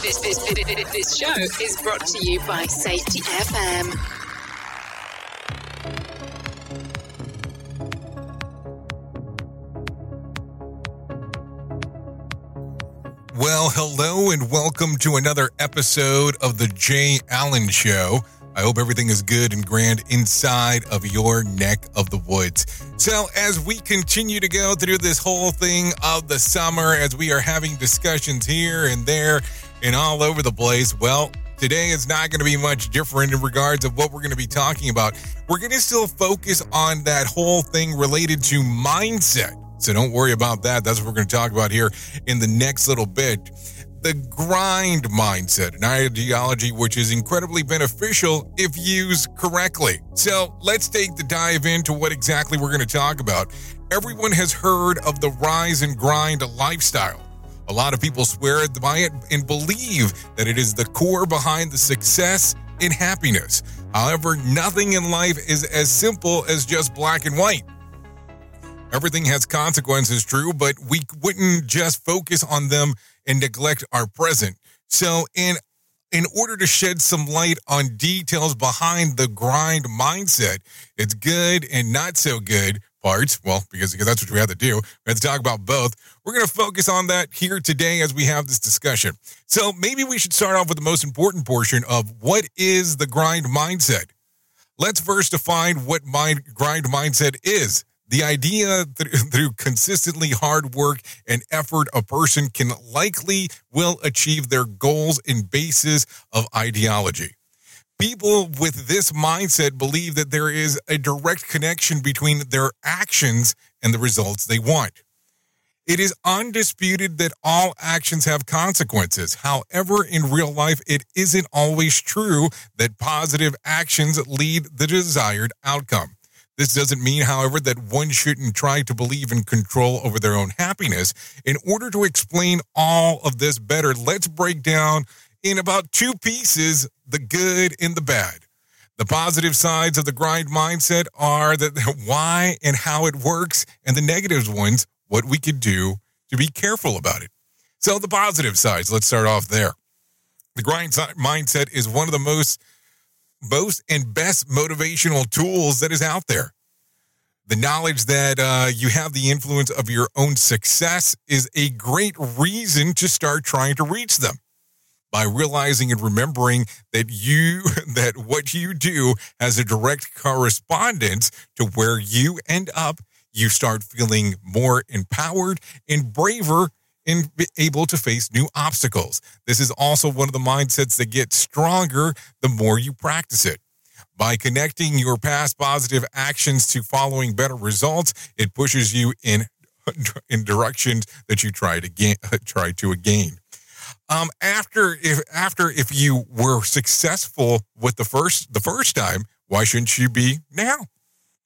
This, this, this, show is brought to you by Safety FM. Well, hello and welcome to another episode of the Jay Allen Show. I hope everything is good and grand inside of your neck of the woods. So, as we continue to go through this whole thing of the summer, as we are having discussions here and there and all over the place, well, today is not going to be much different in regards of what we're going to be talking about. We're going to still focus on that whole thing related to mindset. So, don't worry about that. That's what we're going to talk about here in the next little bit the grind mindset, an ideology which is incredibly beneficial if used correctly. So let's take the dive into what exactly we're going to talk about. Everyone has heard of the rise and grind lifestyle. A lot of people swear by it and believe that it is the core behind the success and happiness. However, nothing in life is as simple as just black and white. Everything has consequences, true, but we wouldn't just focus on them and neglect our present. So, in in order to shed some light on details behind the grind mindset, it's good and not so good parts. Well, because, because that's what we have to do. We have to talk about both. We're going to focus on that here today as we have this discussion. So maybe we should start off with the most important portion of what is the grind mindset. Let's first define what mind grind mindset is. The idea that through consistently hard work and effort, a person can likely will achieve their goals in basis of ideology. People with this mindset believe that there is a direct connection between their actions and the results they want. It is undisputed that all actions have consequences. However, in real life, it isn't always true that positive actions lead the desired outcome. This doesn't mean, however, that one shouldn't try to believe in control over their own happiness. In order to explain all of this better, let's break down in about two pieces the good and the bad. The positive sides of the grind mindset are that why and how it works, and the negative ones, what we could do to be careful about it. So, the positive sides, let's start off there. The grind mindset is one of the most most and best motivational tools that is out there. The knowledge that uh, you have the influence of your own success is a great reason to start trying to reach them. By realizing and remembering that you that what you do has a direct correspondence to where you end up, you start feeling more empowered and braver and able to face new obstacles. This is also one of the mindsets that gets stronger the more you practice it. By connecting your past positive actions to following better results, it pushes you in in directions that you try to gain, try to gain. Um, after if after if you were successful with the first the first time, why shouldn't you be now?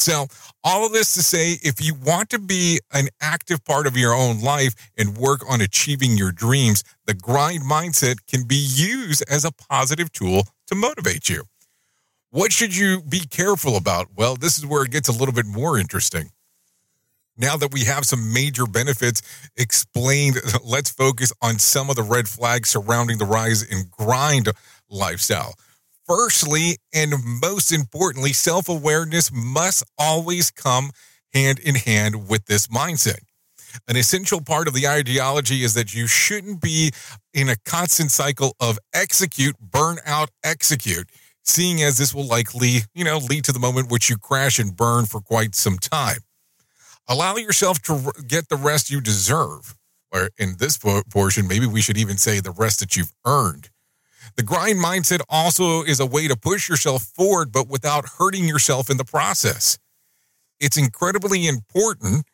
So, all of this to say, if you want to be an active part of your own life and work on achieving your dreams, the grind mindset can be used as a positive tool to motivate you. What should you be careful about? Well, this is where it gets a little bit more interesting. Now that we have some major benefits explained, let's focus on some of the red flags surrounding the rise in grind lifestyle. Firstly, and most importantly, self awareness must always come hand in hand with this mindset. An essential part of the ideology is that you shouldn't be in a constant cycle of execute, burn out, execute, seeing as this will likely, you know, lead to the moment which you crash and burn for quite some time. Allow yourself to get the rest you deserve. Or in this portion, maybe we should even say the rest that you've earned. The grind mindset also is a way to push yourself forward, but without hurting yourself in the process. It's incredibly important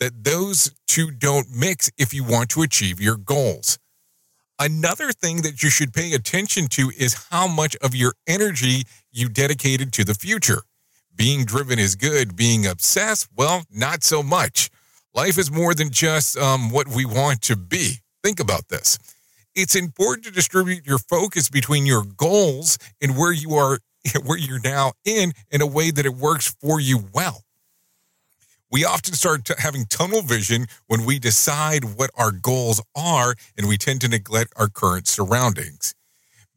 that those two don't mix if you want to achieve your goals. Another thing that you should pay attention to is how much of your energy you dedicated to the future. Being driven is good, being obsessed, well, not so much. Life is more than just um, what we want to be. Think about this it's important to distribute your focus between your goals and where you are where you're now in in a way that it works for you well We often start having tunnel vision when we decide what our goals are, and we tend to neglect our current surroundings.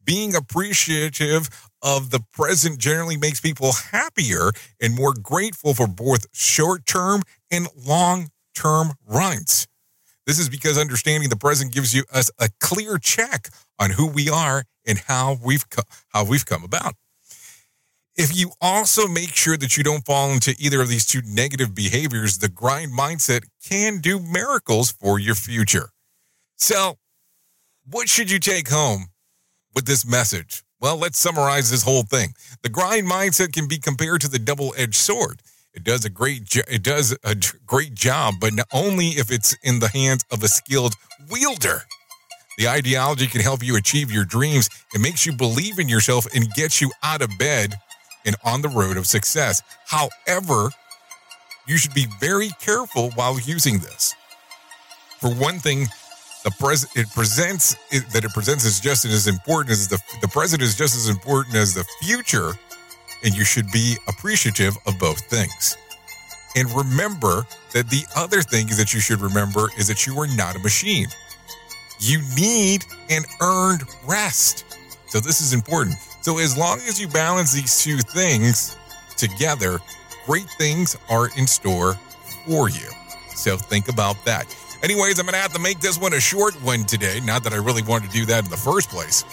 Being appreciative of the present generally makes people happier and more grateful for both short term and long term runs. This is because understanding the present gives you us a clear check on who we are and how we've co- how we've come about. If you also make sure that you don't fall into either of these two negative behaviors, the grind mindset can do miracles for your future. So, what should you take home with this message? Well, let's summarize this whole thing. The grind mindset can be compared to the double-edged sword. It does a great jo- it does a great job, but only if it's in the hands of a skilled wielder. The ideology can help you achieve your dreams. It makes you believe in yourself and gets you out of bed and on the road of success. However, you should be very careful while using this. For one thing, the pres it presents it, that it presents is just as important as the the present is just as important as the future, and you should be appreciative of both things. And remember that the other thing that you should remember is that you are not a machine. You need an earned rest. So this is important. So as long as you balance these two things together, great things are in store for you. So think about that. Anyways, I'm going to have to make this one a short one today. Not that I really wanted to do that in the first place,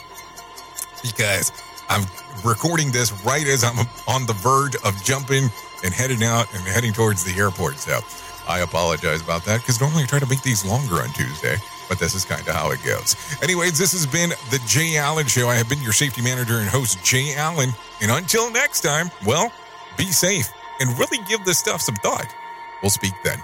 because I'm recording this right as I'm on the verge of jumping and heading out and heading towards the airport. So I apologize about that because normally I try to make these longer on Tuesday, but this is kind of how it goes. Anyways, this has been the Jay Allen Show. I have been your safety manager and host, Jay Allen. And until next time, well, be safe and really give this stuff some thought. We'll speak then.